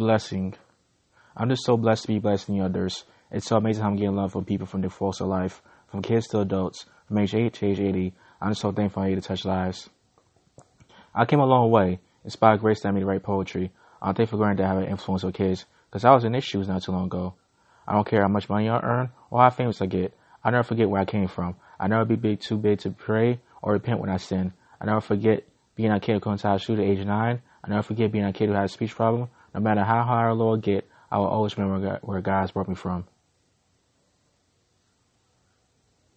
blessing. I'm just so blessed to be blessing others. It's so amazing how I'm getting love from people from the walks of life, from kids to adults, from age 8 to age 80. I'm just so thankful I get to touch lives. I came a long way, inspired grace that me to write poetry. I'm thankful for granted to have an influence on kids, because I was in issues not too long ago. I don't care how much money I earn or how famous I get. I never forget where I came from. I never be big too big to pray or repent when I sin. I never forget being a kid who couldn't tie at age nine. I never forget being a kid who had a speech problem. No matter how high or low I get, I will always remember where God has brought me from.